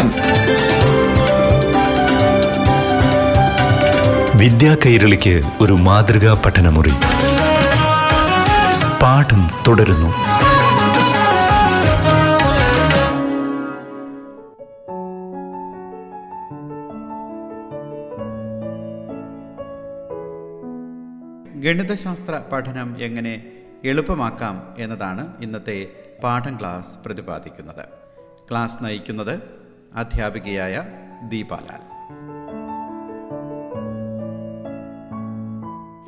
പാഠം വിദ്യാ കൈരളിക്ക് ഒരു മാതൃകാ പഠനമുറി. പാഠം തുടരുന്നു. ഗണിതശാസ്ത്ര പഠനം എങ്ങനെ എളുപ്പമാക്കാം എന്നതാണ് ഇന്നത്തെ പാഠം ക്ലാസ് പ്രതിപാദിക്കുന്നത്. ക്ലാസ് നയിക്കുന്നത് അധ്യാപികയായ ദീപാലാൽ.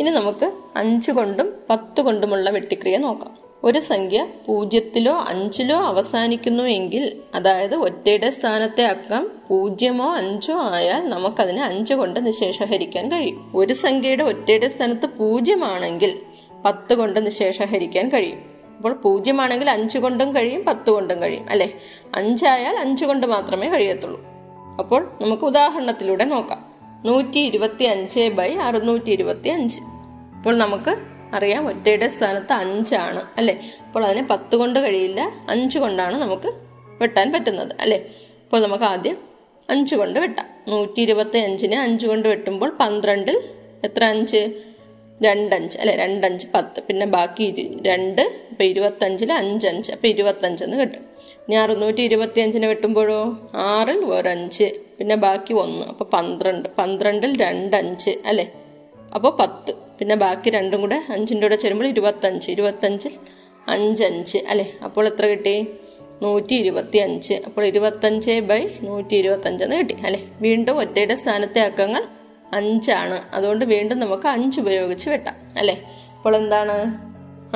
ഇനി നമുക്ക് അഞ്ചു കൊണ്ടും പത്ത് കൊണ്ടുമുള്ള വെട്ടിക്രിയ നോക്കാം. ഒരു സംഖ്യ പൂജ്യത്തിലോ അഞ്ചിലോ അവസാനിക്കുന്നു എങ്കിൽ അതായത് ഒറ്റയുടെ സ്ഥാനത്തെ അക്കം പൂജ്യമോ അഞ്ചോ ആയാൽ നമുക്കതിനെ അഞ്ച് കൊണ്ട് നിശേഷഹരിക്കാൻ കഴിയും. ഒരു സംഖ്യയുടെ ഒറ്റയുടെ സ്ഥാനത്ത് പൂജ്യമാണെങ്കിൽ പത്ത് കൊണ്ട് നിശേഷഹരിക്കാൻ കഴിയും. അപ്പോൾ പൂജ്യമാണെങ്കിൽ അഞ്ച് കൊണ്ടും കഴിയും പത്ത് കൊണ്ടും കഴിയും അല്ലെ? അഞ്ചായാൽ അഞ്ച് കൊണ്ട് മാത്രമേ കഴിയത്തുള്ളൂ. അപ്പോൾ നമുക്ക് ഉദാഹരണത്തിലൂടെ നോക്കാം. നൂറ്റി ഇരുപത്തി അഞ്ച് ബൈ അറുന്നൂറ്റി ഇരുപത്തി അഞ്ച് അപ്പോൾ നമുക്ക് അറിയാം ഒറ്റയുടെ സ്ഥാനത്ത് അഞ്ചാണ് അല്ലേ? അപ്പോൾ അതിനെ പത്ത് കൊണ്ട് കഴിയില്ല അഞ്ച് കൊണ്ടാണ് നമുക്ക് വെട്ടാൻ പറ്റുന്നത് അല്ലേ? അപ്പോൾ നമുക്ക് ആദ്യം അഞ്ച് കൊണ്ട് വെട്ടാം. നൂറ്റി ഇരുപത്തി അഞ്ചിനെ അഞ്ച് കൊണ്ട് വെട്ടുമ്പോൾ പന്ത്രണ്ടിൽ എത്ര അഞ്ച്? രണ്ടഞ്ച് അല്ലെ രണ്ടഞ്ച് പത്ത് പിന്നെ ബാക്കി ഇരു രണ്ട് അപ്പം ഇരുപത്തഞ്ചിൽ അഞ്ചഞ്ച് അപ്പം ഇരുപത്തഞ്ചെന്ന് കിട്ടും. ഇനി അറുന്നൂറ്റി ഇരുപത്തി അഞ്ചിനെ വെട്ടുമ്പോഴോ? ആറിൽ ഒരഞ്ച് പിന്നെ ബാക്കി ഒന്ന് അപ്പോൾ പന്ത്രണ്ട് പന്ത്രണ്ടിൽ രണ്ടഞ്ച് അല്ലേ? അപ്പോൾ പത്ത് പിന്നെ ബാക്കി രണ്ടും കൂടെ അഞ്ചിന്റെ കൂടെ ചേരുമ്പോൾ ഇരുപത്തഞ്ച് ഇരുപത്തഞ്ചിൽ അഞ്ചഞ്ച് അല്ലേ? അപ്പോൾ എത്ര കിട്ടി? നൂറ്റി ഇരുപത്തി അഞ്ച് അപ്പോൾ ഇരുപത്തഞ്ച് ബൈ നൂറ്റി ഇരുപത്തഞ്ചെന്ന് കിട്ടി അല്ലേ? വീണ്ടും ഒറ്റയുടെ സ്ഥാനത്തെ അക്കങ്ങൾ അഞ്ചാണ്. അതുകൊണ്ട് വീണ്ടും നമുക്ക് അഞ്ച് ഉപയോഗിച്ച് വെട്ടാം അല്ലേ? അപ്പോൾ എന്താണ്?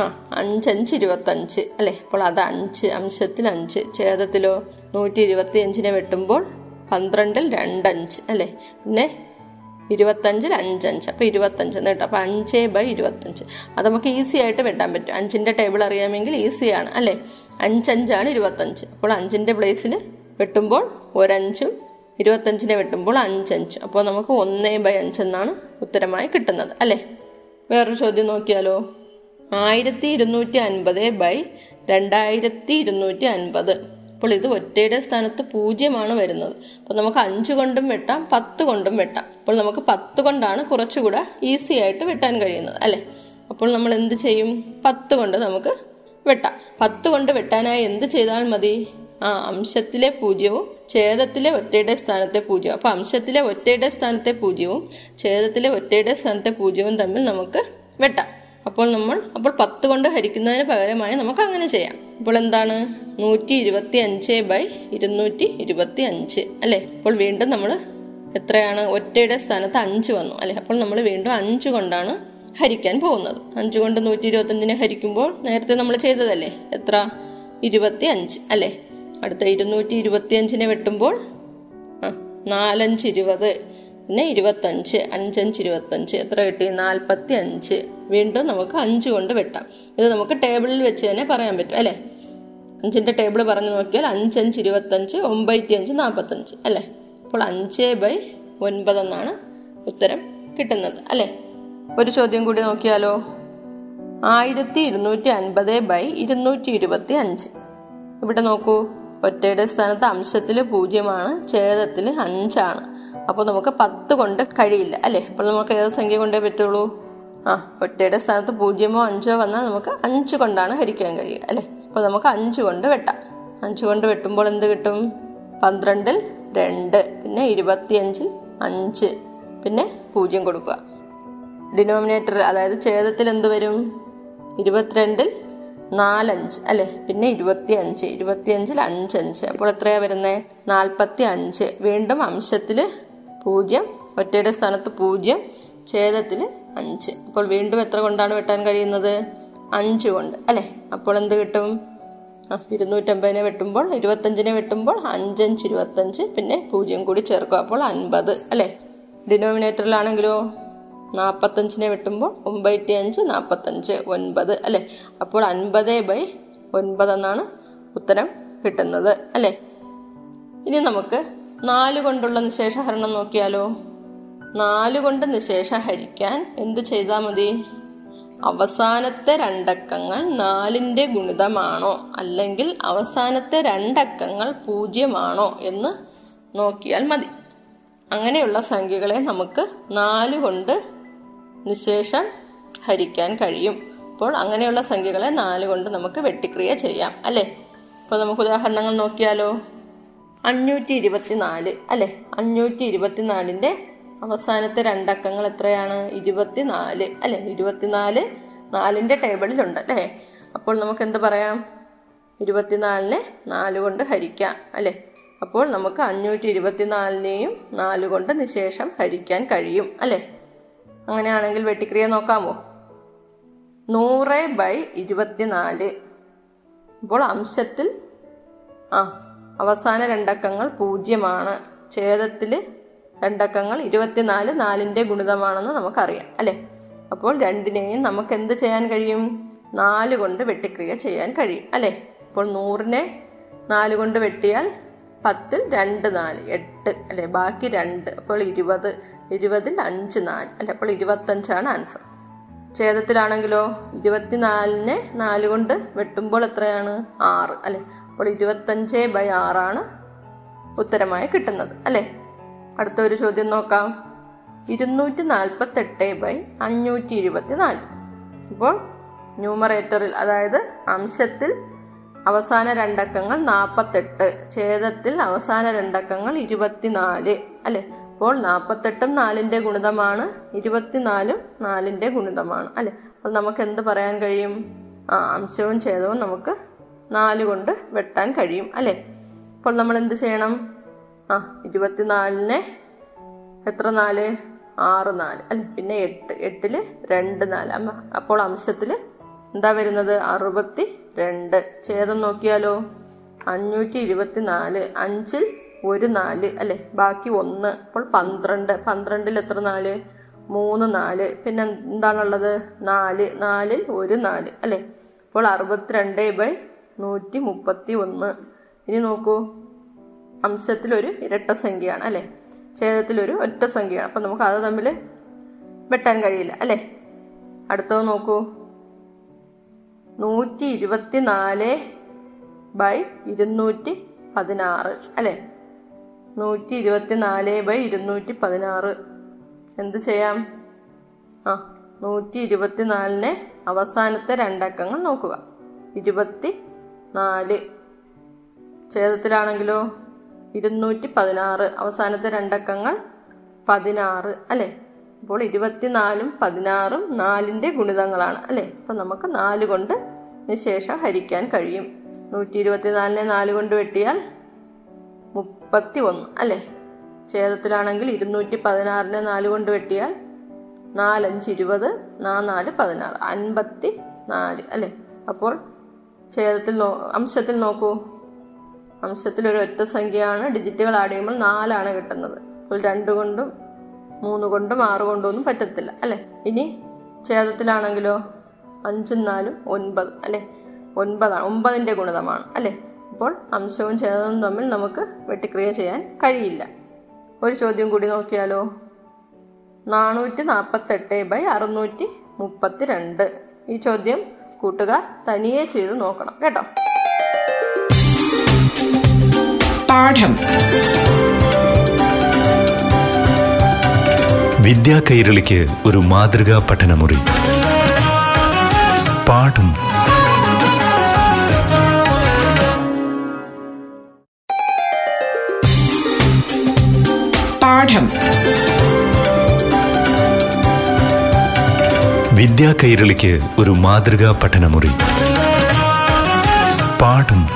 ആ അഞ്ചഞ്ച് ഇരുപത്തഞ്ച് അല്ലേ? അപ്പോൾ അത് അഞ്ച് അംശത്തിൽ അഞ്ച് ഛേദത്തിലോ നൂറ്റി ഇരുപത്തി അഞ്ചിനെ വെട്ടുമ്പോൾ പന്ത്രണ്ടിൽ രണ്ടഞ്ച് അല്ലേ? പിന്നെ ഇരുപത്തഞ്ചിൽ അഞ്ചഞ്ച് അപ്പോൾ ഇരുപത്തഞ്ച് എന്ന് കേട്ടോ അപ്പോൾ അഞ്ച് ബൈ ഇരുപത്തഞ്ച്. അത് നമുക്ക് ഈസി ആയിട്ട് വെട്ടാൻ പറ്റും. അഞ്ചിന്റെ ടേബിൾ അറിയാമെങ്കിൽ ഈസിയാണ് അല്ലേ? അഞ്ചഞ്ചാണ് ഇരുപത്തഞ്ച്. അപ്പോൾ അഞ്ചിന്റെ പ്ലേസിൽ വെട്ടുമ്പോൾ ഒരഞ്ചും ഇരുപത്തഞ്ചിനെ വെട്ടുമ്പോൾ അഞ്ചഞ്ച്. അപ്പോൾ നമുക്ക് ഒന്നേ ബൈ അഞ്ചെന്നാണ് ഉത്തരമായി കിട്ടുന്നത് അല്ലേ? വേറൊരു ചോദ്യം നോക്കിയാലോ? ആയിരത്തി ഇരുന്നൂറ്റി അൻപത് ബൈ രണ്ടായിരത്തി ഇരുന്നൂറ്റി അൻപത് അപ്പോൾ ഇത് ഒറ്റയുടെ സ്ഥാനത്ത് പൂജ്യമാണ് വരുന്നത്. അപ്പോൾ നമുക്ക് അഞ്ച് കൊണ്ടും വെട്ടാം പത്ത് കൊണ്ടും വെട്ടാം. അപ്പോൾ നമുക്ക് പത്ത് കൊണ്ടാണ് കുറച്ചുകൂടെ ഈസി ആയിട്ട് വെട്ടാൻ കഴിയുന്നത് അല്ലേ? അപ്പോൾ നമ്മൾ എന്ത് ചെയ്യും? പത്ത് കൊണ്ട് നമുക്ക് വെട്ടാം. പത്ത് കൊണ്ട് വെട്ടാനായി എന്ത് ചെയ്താൽ മതി? അംശത്തിലെ പൂജ്യവും ഛേദത്തിലെ ഒറ്റയുടെ സ്ഥാനത്തെ പൂജ്യം അപ്പോൾ അംശത്തിലെ ഒറ്റയുടെ സ്ഥാനത്തെ പൂജ്യവും ഛേദത്തിലെ ഒറ്റയുടെ സ്ഥാനത്തെ പൂജ്യവും തമ്മിൽ നമുക്ക് വെട്ടാം. അപ്പോൾ നമ്മൾ അപ്പോൾ പത്ത് കൊണ്ട് ഹരിക്കുന്നതിന് പകരമായി നമുക്ക് അങ്ങനെ ചെയ്യാം. അപ്പോൾ എന്താണ്? നൂറ്റി ഇരുപത്തി അഞ്ച് ബൈ ഇരുന്നൂറ്റി ഇരുപത്തി അഞ്ച് അല്ലേ? അപ്പോൾ വീണ്ടും നമ്മൾ എത്രയാണ്? ഒറ്റയുടെ സ്ഥാനത്ത് അഞ്ച് വന്നു അല്ലേ? അപ്പോൾ നമ്മൾ വീണ്ടും അഞ്ച് കൊണ്ടാണ് ഹരിക്കാൻ പോകുന്നത്. അഞ്ച് കൊണ്ട് നൂറ്റി ഇരുപത്തഞ്ചിനെ ഹരിക്കുമ്പോൾ നേരത്തെ നമ്മൾ ചെയ്തതല്ലേ? എത്ര? ഇരുപത്തി അഞ്ച് അല്ലേ? അടുത്ത ഇരുന്നൂറ്റി ഇരുപത്തി അഞ്ചിനെ വെട്ടുമ്പോൾ നാലഞ്ച് ഇരുപത് പിന്നെ ഇരുപത്തഞ്ച് അഞ്ചഞ്ച് ഇരുപത്തഞ്ച് എത്ര കിട്ടി? നാൽപ്പത്തി അഞ്ച് വീണ്ടും നമുക്ക് അഞ്ച് കൊണ്ട് വെട്ടാം. ഇത് നമുക്ക് ടേബിളിൽ വെച്ച് തന്നെ പറയാൻ പറ്റും അല്ലേ? അഞ്ചിന്റെ ടേബിൾ പറഞ്ഞു നോക്കിയാൽ അഞ്ചഞ്ച് ഇരുപത്തഞ്ച് ഒമ്പത്തി അഞ്ച് നാൽപ്പത്തഞ്ച് അല്ലേ? അപ്പോൾ അഞ്ച് ബൈ ഒൻപതെന്നാണ് ഉത്തരം കിട്ടുന്നത് അല്ലേ? ഒരു ചോദ്യം കൂടി നോക്കിയാലോ? ആയിരത്തി ഇരുന്നൂറ്റി അൻപത് ബൈ ഇരുന്നൂറ്റി ഇരുപത്തി അഞ്ച് ഇവിടെ നോക്കൂ. ഒറ്റയുടെ സ്ഥാനത്ത് അംശത്തിൽ പൂജ്യമാണ് ഛേദത്തിൽ അഞ്ചാണ്. അപ്പോൾ നമുക്ക് പത്ത് കൊണ്ട് കഴിയില്ല അല്ലേ? അപ്പോൾ നമുക്ക് ഏത് സംഖ്യ കൊണ്ടേ പറ്റുള്ളൂ? ആ ഒറ്റയുടെ സ്ഥാനത്ത് പൂജ്യമോ അഞ്ചോ വന്നാൽ നമുക്ക് അഞ്ച് കൊണ്ടാണ് ഹരിക്കാൻ കഴിയുക അല്ലേ? അപ്പോൾ നമുക്ക് അഞ്ച് കൊണ്ട് വെട്ടാം. അഞ്ച് കൊണ്ട് വെട്ടുമ്പോൾ എന്ത് കിട്ടും? പന്ത്രണ്ടിൽ രണ്ട് പിന്നെ ഇരുപത്തിയഞ്ചിൽ അഞ്ച് പിന്നെ പൂജ്യം കൊടുക്കുക. ഡിനോമിനേറ്റർ അതായത് ഛേദത്തിൽ എന്ത് വരും? ഇരുപത്തിരണ്ടിൽ നാലഞ്ച് അല്ലേ? പിന്നെ ഇരുപത്തി അഞ്ച് ഇരുപത്തിയഞ്ചിൽ അഞ്ചഞ്ച്. അപ്പോൾ എത്രയാണ് വരുന്നത് നാൽപ്പത്തി അഞ്ച് വീണ്ടും അംശത്തിൽ പൂജ്യം ഒറ്റയുടെ സ്ഥാനത്ത് പൂജ്യം ഛേദത്തിൽ അഞ്ച്. അപ്പോൾ വീണ്ടും എത്ര കൊണ്ടാണ് വെട്ടാൻ കഴിയുന്നത്? അഞ്ച് കൊണ്ട് അല്ലേ? അപ്പോൾ എന്ത് കിട്ടും? ആ ഇരുന്നൂറ്റമ്പതിനെ വെട്ടുമ്പോൾ ഇരുപത്തഞ്ചിനെ വെട്ടുമ്പോൾ അഞ്ചഞ്ച് ഇരുപത്തഞ്ച് പിന്നെ പൂജ്യം കൂടി ചേർക്കും. അപ്പോൾ അൻപത് അല്ലേ? ഡിനോമിനേറ്ററിലാണെങ്കിലോ? നാൽപ്പത്തഞ്ചിനെ വെട്ടുമ്പോൾ ഒമ്പത്തി അഞ്ച് നാൽപ്പത്തഞ്ച് ഒൻപത് അല്ലേ? അപ്പോൾ അൻപത് ബൈ ഒൻപത് എന്നാണ് ഉത്തരം കിട്ടുന്നത് അല്ലേ? ഇനി നമുക്ക് നാല് കൊണ്ടുള്ള നിശേഷഹരണം നോക്കിയാലോ? നാല് കൊണ്ട് നിശേഷം ഹരിക്കാൻ എന്ത് ചെയ്താൽ മതി? അവസാനത്തെ രണ്ടക്കങ്ങൾ നാലിന്റെ ഗുണിതമാണോ? അല്ലെങ്കിൽ അവസാനത്തെ രണ്ടക്കങ്ങൾ പൂജ്യമാണോ എന്ന് നോക്കിയാൽ മതി. അങ്ങനെയുള്ള സംഖ്യകളെ നമുക്ക് നാല് കൊണ്ട് നിശേഷം ഹരിക്കാൻ കഴിയും. അപ്പോൾ അങ്ങനെയുള്ള സംഖ്യകളെ നാല് കൊണ്ട് നമുക്ക് വെട്ടിക്രിയ ചെയ്യാം അല്ലേ? അപ്പോൾ നമുക്ക് ഉദാഹരണങ്ങൾ നോക്കിയാലോ? അഞ്ഞൂറ്റി ഇരുപത്തിനാല് അല്ലേ? അഞ്ഞൂറ്റി ഇരുപത്തിനാലിന്റെ അവസാനത്തെ രണ്ടക്കങ്ങൾ എത്രയാണ്? ഇരുപത്തിനാല് അല്ലേ? ഇരുപത്തിനാല് നാലിന്റെ ടേബിളിലുണ്ട് അല്ലേ? അപ്പോൾ നമുക്ക് എന്ത് പറയാം? ഇരുപത്തിനാലിനെ നാല് കൊണ്ട് ഹരിക്കാം അല്ലേ? അപ്പോൾ നമുക്ക് അഞ്ഞൂറ്റി ഇരുപത്തിനാലിനെയും നാല് കൊണ്ട് നിശേഷം ഹരിക്കാൻ കഴിയും അല്ലേ? അങ്ങനെയാണെങ്കിൽ വെട്ടിക്രിയ നോക്കാമോ? നൂറ് ബൈ ഇരുപത്തിനാല്. ഇപ്പോൾ അംശത്തിൽ ആ അവസാന രണ്ടക്കങ്ങൾ പൂജ്യമാണ്. ഛേദത്തിൽ രണ്ടക്കങ്ങൾ ഇരുപത്തിനാല് നാലിന്റെ ഗുണിതമാണെന്ന് നമുക്കറിയാം അല്ലേ? അപ്പോൾ രണ്ടിനെയും നമുക്ക് എന്ത് ചെയ്യാൻ കഴിയും? നാല് കൊണ്ട് വെട്ടിക്രിയ ചെയ്യാൻ കഴിയും അല്ലേ? അപ്പോൾ നൂറിനെ നാല് കൊണ്ട് വെട്ടിയാൽ പത്തിൽ രണ്ട് നാല് എട്ട് അല്ലേ? ബാക്കി രണ്ട് അപ്പോൾ ഇരുപത്. ഇരുപതിൽ അഞ്ച് നാല്. അല്ല അപ്പോൾ ഇരുപത്തഞ്ചാണ് ആൻസർ. ഛേദത്തിലാണെങ്കിലോ? ഇരുപത്തിനാലിനെ നാല് കൊണ്ട് വെട്ടുമ്പോൾ എത്രയാണ്? ആറ്. അല്ലെ? അപ്പോൾ ഇരുപത്തഞ്ച് ബൈ ആറാണ് ഉത്തരമായി കിട്ടുന്നത്. അല്ലേ? അടുത്ത ഒരു ചോദ്യം നോക്കാം. ഇരുന്നൂറ്റി നാൽപ്പത്തെട്ട് ബൈ അഞ്ഞൂറ്റി ഇരുപത്തി നാല് ഇപ്പോൾ ന്യൂമറേറ്ററിൽ അതായത് അംശത്തിൽ അവസാന രണ്ടക്കങ്ങൾ നാൽപ്പത്തെട്ട് ഛേദത്തിൽ അവസാന രണ്ടക്കങ്ങൾ ഇരുപത്തിനാല്. അല്ലേ? അപ്പോൾ നാൽപ്പത്തെട്ടും നാലിന്റെ ഗുണിതമാണ് ഇരുപത്തിനാലും നാലിന്റെ ഗുണിതമാണ് അല്ലെ? അപ്പോൾ നമുക്ക് എന്ത് പറയാൻ കഴിയും? ആ അംശവും ഛേദവും നമുക്ക് നാല് കൊണ്ട് വെട്ടാൻ കഴിയും അല്ലെ? അപ്പോൾ നമ്മൾ എന്ത് ചെയ്യണം? ആ ഇരുപത്തിനാലിനെ എത്ര നാല്? ആറ് നാല് അല്ലെ? പിന്നെ എട്ട് എട്ടിൽ രണ്ട് നാല്. അപ്പോൾ അംശത്തിൽ എന്താ വരുന്നത്? അറുപത്തി രണ്ട് ഛേദം നോക്കിയാലോ? അഞ്ഞൂറ്റി ഇരുപത്തി നാല് അഞ്ചിൽ ഒരു നാല് അല്ലെ? ബാക്കി ഒന്ന്. അപ്പോൾ പന്ത്രണ്ട്. പന്ത്രണ്ടിൽ എത്ര നാല്? മൂന്ന് നാല്. പിന്നെ എന്താണുള്ളത്? നാല്. നാലിൽ ഒരു നാല് അല്ലെ? അപ്പോൾ അറുപത്തിരണ്ട് ബൈ നൂറ്റി മുപ്പത്തി ഒന്ന് ഇനി നോക്കൂ. അംശത്തിലൊരു ഇരട്ട സംഖ്യയാണ് അല്ലേ? ഛേദത്തിലൊരു ഒറ്റ സംഖ്യയാണ്. അപ്പം നമുക്ക് അത് തമ്മിൽ വെട്ടാൻ കഴിയില്ല അല്ലെ? അടുത്തത് നോക്കൂ. നൂറ്റി ഇരുപത്തി നാല് ബൈ ഇരുന്നൂറ്റി പതിനാറ് അല്ലേ? നൂറ്റി ഇരുപത്തി നാല് ബൈ ഇരുന്നൂറ്റി പതിനാറ് എന്ത് ചെയ്യാം? ആ നൂറ്റി ഇരുപത്തി നാലിനെ അവസാനത്തെ രണ്ടക്കങ്ങൾ നോക്കുക. ഇരുപത്തി നാല് ഛേദത്തിലാണെങ്കിലോ? ഇരുന്നൂറ്റി പതിനാറ് അവസാനത്തെ രണ്ടക്കങ്ങൾ പതിനാറ് അല്ലേ? അപ്പോൾ ഇരുപത്തിനാലും പതിനാറും നാലിന്റെ ഗുണിതങ്ങളാണ് അല്ലേ? അപ്പം നമുക്ക് നാല് കൊണ്ട് നിശേഷം ഹരിക്കാൻ കഴിയും. നൂറ്റി ഇരുപത്തിനാലിനെ നാല് കൊണ്ട് വെട്ടിയാൽ മുപ്പത്തി ഒന്ന് അല്ലേ? ഛേദത്തിലാണെങ്കിൽ ഇരുന്നൂറ്റി പതിനാറിനെ നാല് കൊണ്ട് വെട്ടിയാൽ നാലഞ്ച് ഇരുപത് നാല് പതിനാറ് അൻപത്തി നാല് അല്ലേ? അപ്പോൾ ഛേദത്തിൽ നോ അംശത്തിൽ നോക്കൂ. അംശത്തിൽ ഒരു ഒറ്റ സംഖ്യയാണ്. ഡിജിറ്റുകൾ ആഡ് ചെയ്യുമ്പോൾ നാലാണ് കിട്ടുന്നത്. അപ്പോൾ രണ്ട് കൊണ്ടും മൂന്ന് കൊണ്ടും ആറ് കൊണ്ടും ഒന്നും പറ്റത്തില്ല അല്ലേ? ഇനി ഛേദത്തിലാണെങ്കിലോ? അഞ്ചും നാലും ഒൻപത് അല്ലേ? ഒൻപതാണ് ഒമ്പതിന്റെ ഗുണിതമാണ് അല്ലേ? അപ്പോൾ അംശവും ഛേദവും തമ്മിൽ നമുക്ക് വെട്ടിക്രിയ ചെയ്യാൻ കഴിയില്ല. ഒരു ചോദ്യം കൂടി നോക്കിയാലോ? നാനൂറ്റി നാൽപ്പത്തെട്ട് ബൈ അറുന്നൂറ്റി മുപ്പത്തി രണ്ട് ഈ ചോദ്യം കൂട്ടുകാർ തനിയെ ചെയ്ത് നോക്കണം കേട്ടോ? പാഠം. വിദ്യാ കൈരളിക്ക് ഒരു മാതൃകാ പഠനമുറി. പാഠം. പാഠം വിദ്യാ കൈരളിക്ക് ഒരു മാതൃകാ പഠനമുറി. പാഠം.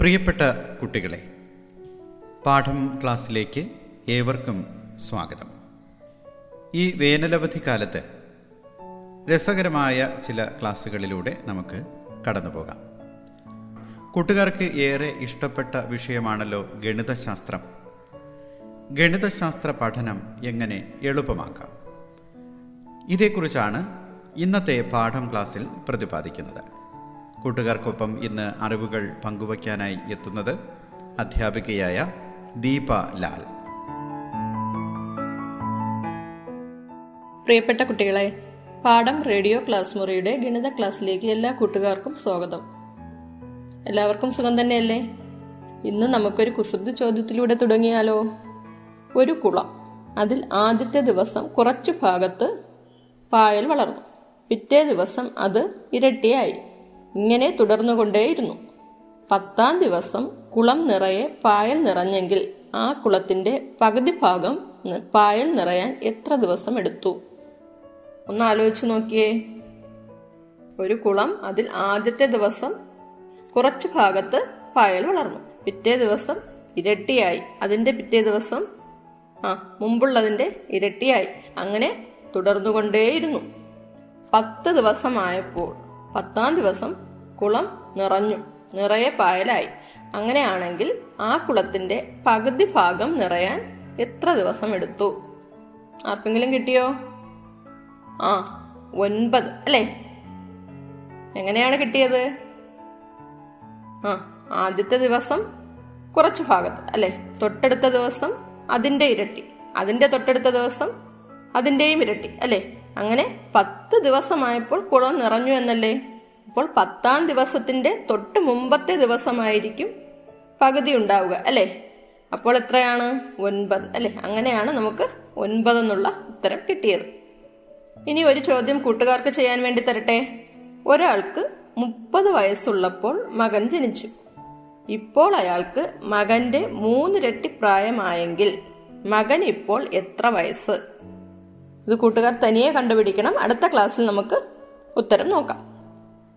പ്രിയപ്പെട്ട കുട്ടികളെ പാഠം ക്ലാസ്സിലേക്ക് ഏവർക്കും സ്വാഗതം. ഈ വേനലവധി കാലത്ത് രസകരമായ ചില ക്ലാസ്സുകളിലൂടെ നമുക്ക് കടന്നു പോകാം കൂട്ടുകാർക്ക് ഏറെ ഇഷ്ടപ്പെട്ട വിഷയമാണല്ലോ ഗണിതശാസ്ത്രം. ഗണിതശാസ്ത്ര പഠനം എങ്ങനെ എളുപ്പമാക്കാം? ഇതേക്കുറിച്ചാണ് ഇന്നത്തെ പാഠം ക്ലാസ്സിൽ പ്രതിപാദിക്കുന്നത്. കൂട്ടുകാർക്കൊപ്പം ഇന്ന് അറിവുകൾ പങ്കുവയ്ക്കാനായി എത്തുന്നത് അധ്യാപികയായ ദീപ ലാൽ. പ്രിയപ്പെട്ട കുട്ടികളെ പാഠം റേഡിയോ ക്ലാസ് മുറിയുടെ ഗണിത ക്ലാസ്സിലേക്ക് എല്ലാ കൂട്ടുകാർക്കും സ്വാഗതം. എല്ലാവർക്കും സുഖം തന്നെയല്ലേ? ഇന്ന് നമുക്കൊരു കുസൃതി ചോദ്യത്തിലൂടെ തുടങ്ങിയാലോ? ഒരു കുളം. അതിൽ ആദ്യത്തെ ദിവസം കുറച്ചു ഭാഗത്ത് പായൽ വളർന്നു. പിറ്റേ ദിവസം അത് ഇരട്ടിയായി. ഇങ്ങനെ തുടർന്നുകൊണ്ടേയിരുന്നു. പത്താം ദിവസം കുളം നിറയെ പായൽ നിറഞ്ഞെങ്കിൽ ആ കുളത്തിന്റെ പകുതി ഭാഗം പായൽ നിറയാൻ എത്ര ദിവസം എടുത്തു? ഒന്ന് ആലോചിച്ച് നോക്കിയേ. ഒരു കുളം അതിൽ ആദ്യത്തെ ദിവസം കുറച്ച് ഭാഗത്ത് പായൽ വളർന്നു. പിറ്റേ ദിവസം ഇരട്ടിയായി. അതിന്റെ പിറ്റേ ദിവസം ആ മുമ്പുള്ളതിന്റെ ഇരട്ടിയായി. അങ്ങനെ തുടർന്നുകൊണ്ടേയിരുന്നു. പത്ത് ദിവസമായപ്പോൾ പത്താം ദിവസം കുളം നിറഞ്ഞു. നിറയെ പായലായി. അങ്ങനെയാണെങ്കിൽ ആ കുളത്തിന്റെ പകുതി ഭാഗം നിറയാൻ എത്ര ദിവസം എടുത്തു ആർക്കെങ്കിലും കിട്ടിയോ? ആ ഒൻപത് അല്ലേ? എങ്ങനെയാണ് കിട്ടിയത്? ആ ആദ്യത്തെ ദിവസം കുറച്ച് ഭാഗത്ത് അല്ലേ? തൊട്ടടുത്ത ദിവസം അതിന്റെ ഇരട്ടി അതിന്റെ തൊട്ടടുത്ത ദിവസം അതിന്റെയും ഇരട്ടി അല്ലേ? അങ്ങനെ പത്ത് ദിവസമായപ്പോൾ കുളം നിറഞ്ഞു എന്നല്ലേ? അപ്പോൾ പത്താം ദിവസത്തിന്റെ തൊട്ട് മുമ്പത്തെ ദിവസമായിരിക്കും പകുതി ഉണ്ടാവുക അല്ലേ? അപ്പോൾ എത്രയാണ്? ഒൻപത് അല്ലേ? അങ്ങനെയാണ് നമുക്ക് ഒൻപത് എന്നുള്ള ഉത്തരം കിട്ടിയത്. ഇനി ഒരു ചോദ്യം കൂട്ടുകാർക്ക് ചെയ്യാൻ വേണ്ടി തരട്ടെ? ഒരാൾക്ക് മുപ്പത് വയസ്സുള്ളപ്പോൾ മകൻ ജനിച്ചു. ഇപ്പോൾ അയാൾക്ക് മകന്റെ മൂന്നിരട്ടി പ്രായമായെങ്കിൽ മകൻ ഇപ്പോൾ എത്ര വയസ്സ്? ഇത് കൂട്ടുകാർ തനിയെ കണ്ടുപിടിക്കണം. അടുത്ത ക്ലാസ്സിൽ നമുക്ക് ഉത്തരം നോക്കാം.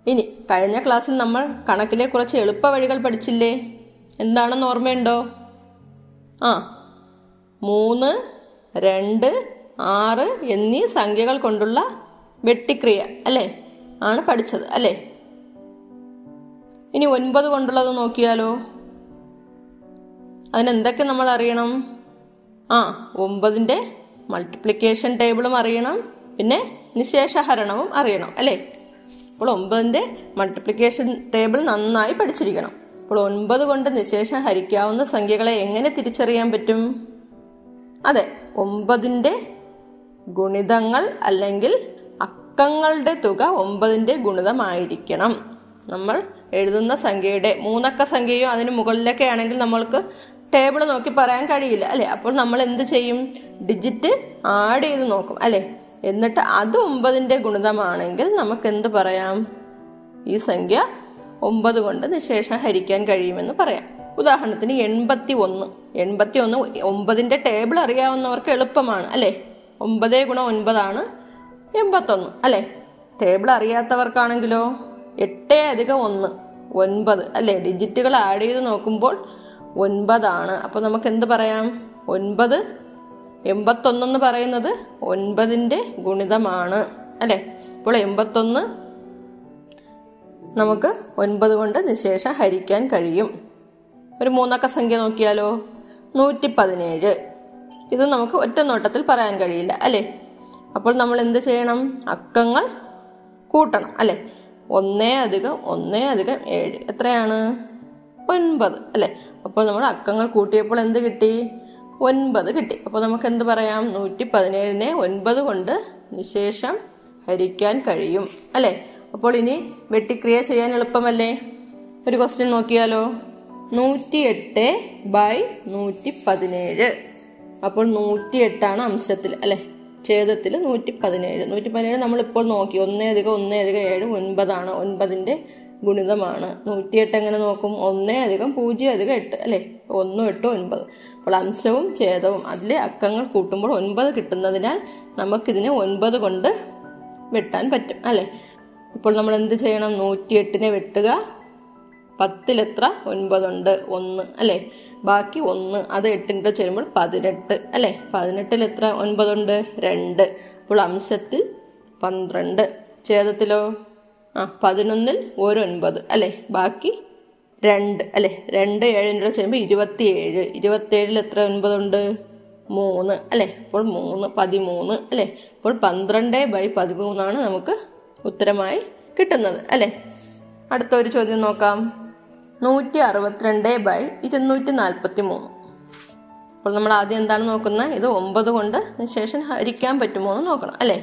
ഇനി കഴിഞ്ഞ ക്ലാസ്സിൽ നമ്മൾ കണക്കിലെ കുറച്ച് എളുപ്പ വഴികൾ പഠിച്ചില്ലേ? എന്താണെന്ന് ഓർമ്മയുണ്ടോ? ആ മൂന്ന് രണ്ട് ആറ് എന്നീ സംഖ്യകൾ കൊണ്ടുള്ള വെട്ടിക്രിയ അല്ലേ? ആണ് പഠിച്ചത് അല്ലേ? ഇനി ഒൻപത് കൊണ്ടുള്ളത് നോക്കിയാലോ? അതിനെന്തൊക്കെ നമ്മൾ അറിയണം? ആ ഒമ്പതിന്റെ മൾട്ടിപ്ലിക്കേഷൻ ടേബിളും അറിയണം പിന്നെ നിശേഷഹരണവും അറിയണം അല്ലേ? അപ്പോൾ ഒമ്പതിന്റെ മൾട്ടിപ്ലിക്കേഷൻ ടേബിൾ നന്നായി പഠിച്ചിരിക്കണം. അപ്പോൾ ഒൻപത് കൊണ്ട് നിശേഷം ഹരിക്കാവുന്ന സംഖ്യകളെ എങ്ങനെ തിരിച്ചറിയാൻ പറ്റും? അതെ ഒമ്പതിന്റെ ഗുണിതങ്ങൾ അല്ലെങ്കിൽ അക്കങ്ങളുടെ തുക ഒമ്പതിന്റെ ഗുണിതമായിരിക്കണം. നമ്മൾ എഴുതുന്ന സംഖ്യയുടെ മൂന്നക്ക സംഖ്യയോ അതിന് മുകളിലൊക്കെ ആണെങ്കിൽ നമ്മൾക്ക് ടേബിൾ നോക്കി പറയാൻ കഴിയില്ല അല്ലേ? അപ്പോൾ നമ്മൾ എന്ത് ചെയ്യും? ഡിജിറ്റ് ആഡ് ചെയ്ത് നോക്കും അല്ലെ? എന്നിട്ട് അത് ഒമ്പതിന്റെ ഗുണിതമാണെങ്കിൽ നമുക്ക് എന്ത് പറയാം? ഈ സംഖ്യ ഒമ്പത് കൊണ്ട് നിശേഷം ഹരിക്കാൻ കഴിയുമെന്ന് പറയാം. ഉദാഹരണത്തിന് എൺപത്തി ഒന്ന് എൺപത്തി ഒന്ന് ഒമ്പതിന്റെ ടേബിൾ അറിയാവുന്നവർക്ക് എളുപ്പമാണ് അല്ലെ? ഒമ്പതേ ഗുണം ഒൻപതാണ് എൺപത്തൊന്ന്. അല്ലെ? ടേബിൾ അറിയാത്തവർക്കാണെങ്കിലോ? എട്ടേ അധികം ഒന്ന് ഒൻപത്. അല്ലെ? ഡിജിറ്റുകൾ ആഡ് ചെയ്ത് നോക്കുമ്പോൾ ഒൻപതാണ്. അപ്പോൾ നമുക്ക് എന്ത് പറയാം? ഒൻപത് എൺപത്തൊന്നെന്ന് പറയുന്നത് ഒൻപതിന്റെ ഗുണിതമാണ്. അല്ലെ? അപ്പോൾ എൺപത്തൊന്ന് നമുക്ക് ഒൻപത് കൊണ്ട് നിശേഷം ഹരിക്കാൻ കഴിയും. ഒരു മൂന്നക്ക സംഖ്യ നോക്കിയാലോ? നൂറ്റി പതിനേഴ് ഇത് നമുക്ക് ഒറ്റ നോട്ടത്തിൽ പറയാൻ കഴിയില്ല അല്ലേ? അപ്പോൾ നമ്മൾ എന്ത് ചെയ്യണം? അക്കങ്ങൾ കൂട്ടണം അല്ലേ? ഒന്നേ അധികം ഒന്നേ അധികം ഏഴ്. എത്രയാണ്? ഒൻപത് അല്ലേ? അപ്പോൾ നമ്മൾ അക്കങ്ങൾ കൂട്ടിയപ്പോൾ എന്ത് കിട്ടി? ഒൻപത് കിട്ടി. അപ്പോൾ നമുക്ക് എന്ത് പറയാം? നൂറ്റി പതിനേഴിനെ ഒൻപത് കൊണ്ട് നിശേഷം ഹരിക്കാൻ കഴിയും അല്ലേ? അപ്പോൾ ഇനി വെട്ടിക്രിയ ചെയ്യാൻ എളുപ്പമല്ലേ? ഒരു ക്വസ്റ്റ്യൻ നോക്കിയാലോ? നൂറ്റി എട്ട് ബൈ നൂറ്റി പതിനേഴ് അപ്പോൾ നൂറ്റി എട്ടാണ് അംശത്തിൽ അല്ലെ? ഛേദത്തിൽ നൂറ്റി പതിനേഴ് നൂറ്റി പതിനേഴ് നമ്മളിപ്പോൾ നോക്കി. ഒന്നേ അധികം ഒന്നേ അധികം ഏഴ് ഒൻപതാണ്. ഒൻപതിന്റെ ഗുണിതമാണ്. നൂറ്റിയെട്ട് എങ്ങനെ നോക്കും? ഒന്നേ അധികം പൂജ്യം അധികം എട്ട് അല്ലേ? ഒന്നും എട്ടും ഒൻപത്. അപ്പോൾ അംശവും ഛേദവും. അതിലെ അക്കങ്ങൾ കൂട്ടുമ്പോൾ ഒൻപത് കിട്ടുന്നതിനാൽ നമുക്കിതിനെ ഒൻപത് കൊണ്ട് വെട്ടാൻ പറ്റും അല്ലേ? ഇപ്പോൾ നമ്മൾ എന്ത് ചെയ്യണം? നൂറ്റിയെട്ടിനെ വെട്ടുക. പത്തിലെത്ര? ഒൻപതുണ്ട് ഒന്ന് അല്ലേ? ബാക്കി ഒന്ന് അത് എട്ടിന്റെ ചേരുമ്പോൾ പതിനെട്ട് അല്ലേ? പതിനെട്ടിൽ എത്ര ഒൻപതുണ്ട് രണ്ട്. അപ്പോൾ അംശത്തിൽ പന്ത്രണ്ട്. ഛേദത്തിലോ? ആ പതിനൊന്നിൽ ഒരു ഒൻപത് അല്ലേ? ബാക്കി രണ്ട് അല്ലേ? രണ്ട് ഏഴിന്റെ ചേരുമ്പോൾ ഇരുപത്തിയേഴ്. ഇരുപത്തിയേഴിൽ എത്ര ഒൻപതുണ്ട്? മൂന്ന് അല്ലേ? അപ്പോൾ മൂന്ന് പതിമൂന്ന് അല്ലേ? അപ്പോൾ പന്ത്രണ്ട് ബൈ പതിമൂന്നാണ് നമുക്ക് ഉത്തരമായി കിട്ടുന്നത് അല്ലേ? അടുത്ത ഒരു ചോദ്യം നോക്കാം. നൂറ്റി അറുപത്തിരണ്ട് ബൈ ഇരുന്നൂറ്റി നാൽപ്പത്തി മൂന്ന് അപ്പോൾ നമ്മൾ ആദ്യം എന്താണ് നോക്കുന്നത്? ഇത് ഒമ്പത് കൊണ്ട് ശേഷം ഹരിക്കാൻ പറ്റുമോ എന്ന് നോക്കണം അല്ലേ?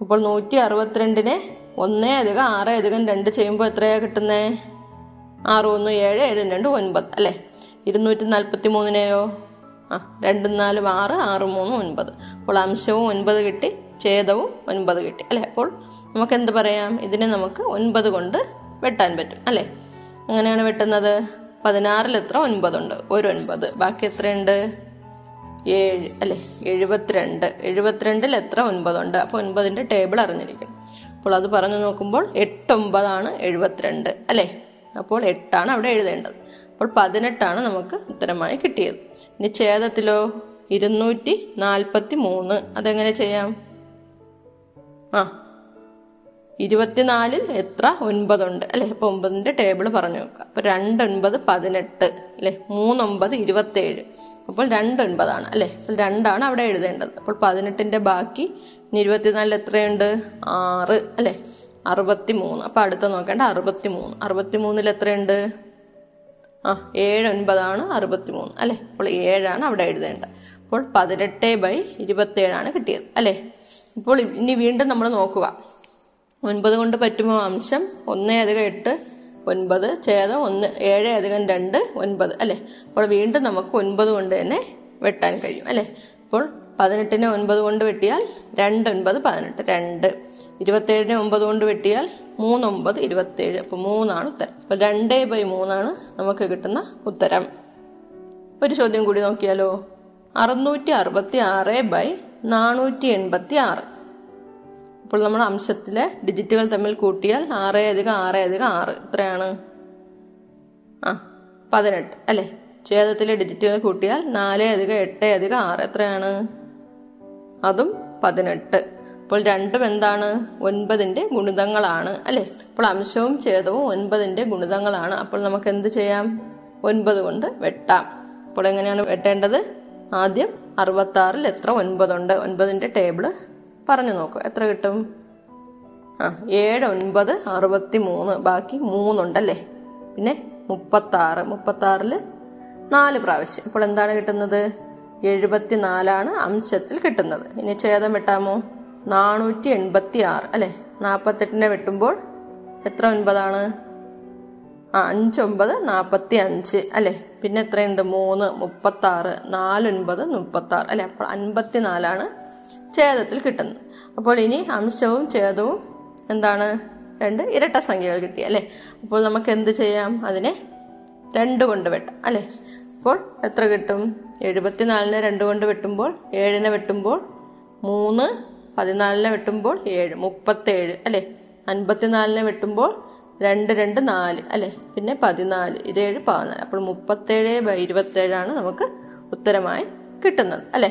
അപ്പോൾ നൂറ്റി അറുപത്തിരണ്ടിനെ ഒന്നേ അധികം ആറ് അധികം രണ്ട് ചെയ്യുമ്പോൾ എത്രയാണ് കിട്ടുന്നത് ആറ് ഒന്ന് ഏഴ് ഏഴ് രണ്ട് ഒൻപത് അല്ലേ? ഇരുന്നൂറ്റി നാൽപ്പത്തി മൂന്നിനെയോ ആ രണ്ടും നാലും ആറ് ആറ് മൂന്ന് ഒൻപത്. അപ്പോൾ അംശവും ഒൻപത് കിട്ടി ഛേദവും ഒൻപത് കിട്ടി അല്ലേ? അപ്പോൾ നമുക്ക് എന്ത് പറയാം? ഇതിനെ നമുക്ക് ഒൻപത് കൊണ്ട് വെട്ടാൻ പറ്റും അല്ലേ? അങ്ങനെയാണ് വെട്ടുന്നത്? പതിനാറിൽ എത്ര? ഒൻപതുണ്ട്. ഒരു ഒൻപത്. ബാക്കി എത്രയുണ്ട്? ഏഴ് അല്ലേ? എഴുപത്തിരണ്ട്. എഴുപത്തിരണ്ടിൽ എത്ര? ഒൻപതുണ്ട്. അപ്പോൾ ഒൻപതിന്റെ ടേബിൾ അറിഞ്ഞിരിക്കും അപ്പോൾ അത് പറഞ്ഞു നോക്കുമ്പോൾ എട്ടൊമ്പതാണ് എഴുപത്തിരണ്ട് അല്ലേ? അപ്പോൾ എട്ടാണ് അവിടെ എഴുതേണ്ടത്. അപ്പോൾ പതിനെട്ടാണ് നമുക്ക് ഉത്തരമായി കിട്ടിയത്. ഇനി ഛേദത്തിലോ? ഇരുന്നൂറ്റി നാൽപ്പത്തി മൂന്ന് അതെങ്ങനെ ചെയ്യാം? ആ ഇരുപത്തിനാലിൽ എത്ര? ഒൻപതുണ്ട്. അല്ലേ? അപ്പോൾ ഒമ്പതിന്റെ ടേബിൾ പറഞ്ഞു നോക്കുക അപ്പോൾ രണ്ട് ഒൻപത് പതിനെട്ട്. അല്ലേ? മൂന്നൊമ്പത് ഇരുപത്തേഴ്. അപ്പോൾ രണ്ട് ഒൻപതാണ് അല്ലേ? അപ്പോൾ രണ്ടാണ് അവിടെ എഴുതേണ്ടത്. അപ്പോൾ പതിനെട്ടിന്റെ ബാക്കി ഇരുപത്തിനാലിൽ എത്രയുണ്ട്? ആറ്. അല്ലേ? അറുപത്തി മൂന്ന് അപ്പോൾ അടുത്ത നോക്കേണ്ട. അറുപത്തി മൂന്ന് അറുപത്തി മൂന്നിൽ എത്രയുണ്ട്? ആ ഏഴ് ഒൻപതാണ് അറുപത്തി മൂന്ന് അല്ലേ? അപ്പോൾ ഏഴാണ് അവിടെ എഴുതേണ്ടത്. അപ്പോൾ പതിനെട്ട് ബൈ ഇരുപത്തേഴാണ് കിട്ടിയത്. അല്ലേ? ഇപ്പോൾ ഇനി വീണ്ടും നമ്മൾ നോക്കുക. ഒൻപത് കൊണ്ട് പറ്റുമോ അംശം? ഒന്ന് അധികം എട്ട് ഒൻപത് ഛേദം ഒന്ന് ഏഴ് അധികം രണ്ട് ഒൻപത്. അല്ലേ? അപ്പോൾ വീണ്ടും നമുക്ക് ഒൻപത് കൊണ്ട് തന്നെ വെട്ടാൻ കഴിയും. അല്ലേ? അപ്പോൾ പതിനെട്ടിനെ ഒൻപത് കൊണ്ട് വെട്ടിയാൽ രണ്ട് ഒൻപത് പതിനെട്ട്. രണ്ട്. ഇരുപത്തേഴിനെ ഒമ്പത് കൊണ്ട് വെട്ടിയാൽ മൂന്നൊമ്പത് ഇരുപത്തേഴ്. അപ്പോൾ മൂന്നാണ് ഉത്തരം. അപ്പോൾ രണ്ടേ ബൈ മൂന്നാണ് നമുക്ക് കിട്ടുന്ന ഉത്തരം. ഒരു ചോദ്യം കൂടി നോക്കിയാലോ? അറുന്നൂറ്റി അറുപത്തി ആറ് ബൈ നാനൂറ്റി എൺപത്തി ആറ് അപ്പോൾ നമ്മൾ അംശത്തിലെ ഡിജിറ്റുകൾ തമ്മിൽ കൂട്ടിയാൽ ആറ് അധികം ആറ് അധികം ആറ്. എത്രയാണ്? ആ പതിനെട്ട്. അല്ലേ? ഛേദത്തിലെ ഡിജിറ്റുകൾ കൂട്ടിയാൽ നാല് അധികം എട്ട് അധികം ആറ്. എത്രയാണ്? അതും പതിനെട്ട്. അപ്പോൾ രണ്ടും എന്താണ്? ഒൻപതിന്റെ ഗുണിതങ്ങളാണ്. അല്ലേ? അപ്പോൾ അംശവും ഛേദവും ഒൻപതിന്റെ ഗുണിതങ്ങളാണ്. അപ്പോൾ നമുക്ക് എന്ത് ചെയ്യാം? ഒൻപത് കൊണ്ട് വെട്ടാം. അപ്പോൾ എങ്ങനെയാണ് വെട്ടേണ്ടത്? ആദ്യം അറുപത്താറിൽ എത്ര? ഒൻപതുണ്ട്. ഒൻപതിന്റെ ടേബിൾ പറഞ്ഞു നോക്കൂ. എത്ര കിട്ടും? ആ ഏഴ് ഒൻപത് അറുപത്തി മൂന്ന് ബാക്കി മൂന്നുണ്ടല്ലേ? പിന്നെ മുപ്പത്താറ്. മുപ്പത്താറിൽ നാല് പ്രാവശ്യം. അപ്പോൾ എന്താണ് കിട്ടുന്നത്? എഴുപത്തി നാലാണ് അംശത്തിൽ കിട്ടുന്നത്. ഇനി ഛേദം വെട്ടാമോ? നാനൂറ്റി എൺപത്തി ആറ് അല്ലേ? നാൽപ്പത്തെട്ടിനെ വെട്ടുമ്പോൾ എത്ര ഒൻപതാണ്? ആ അഞ്ചൊമ്പത് നാൽപ്പത്തി അഞ്ച് അല്ലേ? പിന്നെ എത്രയുണ്ട്? മൂന്ന് മുപ്പത്താറ് നാലൊൻപത് മുപ്പത്താറ് അല്ലേ? അപ്പോൾ അൻപത്തി നാലാണ് ഛേദത്തിൽ കിട്ടുന്നത് അപ്പോൾ ഇനി അംശവും ഛേദവും എന്താണ്? രണ്ട് ഇരട്ട സംഖ്യകൾ കിട്ടി അല്ലേ? അപ്പോൾ നമുക്ക് എന്ത് ചെയ്യാം? അതിനെ രണ്ട് കൊണ്ട് വെട്ടാം അല്ലേ? അപ്പോൾ എത്ര കിട്ടും? എഴുപത്തിനാലിനെ രണ്ട് കൊണ്ട് വെട്ടുമ്പോൾ ഏഴിനെ വെട്ടുമ്പോൾ മൂന്ന് പതിനാലിനെ വെട്ടുമ്പോൾ ഏഴ് മുപ്പത്തേഴ് അല്ലേ? അൻപത്തിനാലിനെ വെട്ടുമ്പോൾ രണ്ട് രണ്ട് നാല് അല്ലേ? പിന്നെ പതിനാല് ഇതേഴ് പതിനാല്. അപ്പോൾ മുപ്പത്തേഴ് ബൈ ഇരുപത്തേഴാണ് നമുക്ക് ഉത്തരമായി കിട്ടുന്നത് അല്ലേ?